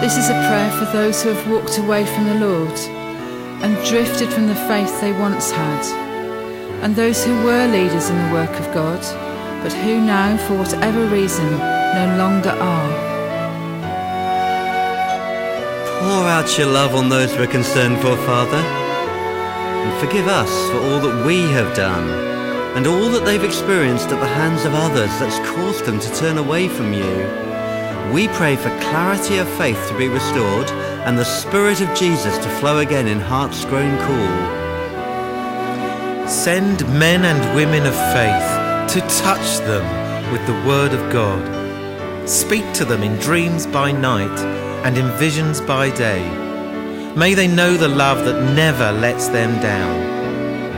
This is a prayer for those who have walked away from the Lord and drifted from the faith they once had, and those who were leaders in the work of God, but who now, for whatever reason, no longer are. Pour out your love on those we're concerned for, Father, and forgive us for all that we have done and all that they've experienced at the hands of others that's caused them to turn away from you. We pray for clarity of faith to be restored and the Spirit of Jesus to flow again in hearts grown cool. Send men and women of faith to touch them with the Word of God. Speak to them in dreams by night and in visions by day. May they know the love that never lets them down,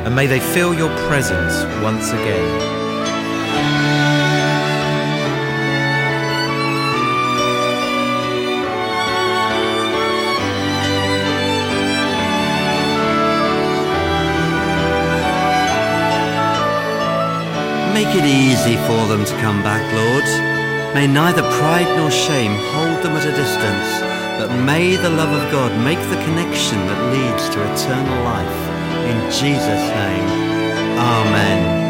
and may they feel your presence once again. Make it easy for them to come back, Lord. May neither pride nor shame hold them at a distance, but may the love of God make the connection that leads to eternal life. In Jesus' name, Amen.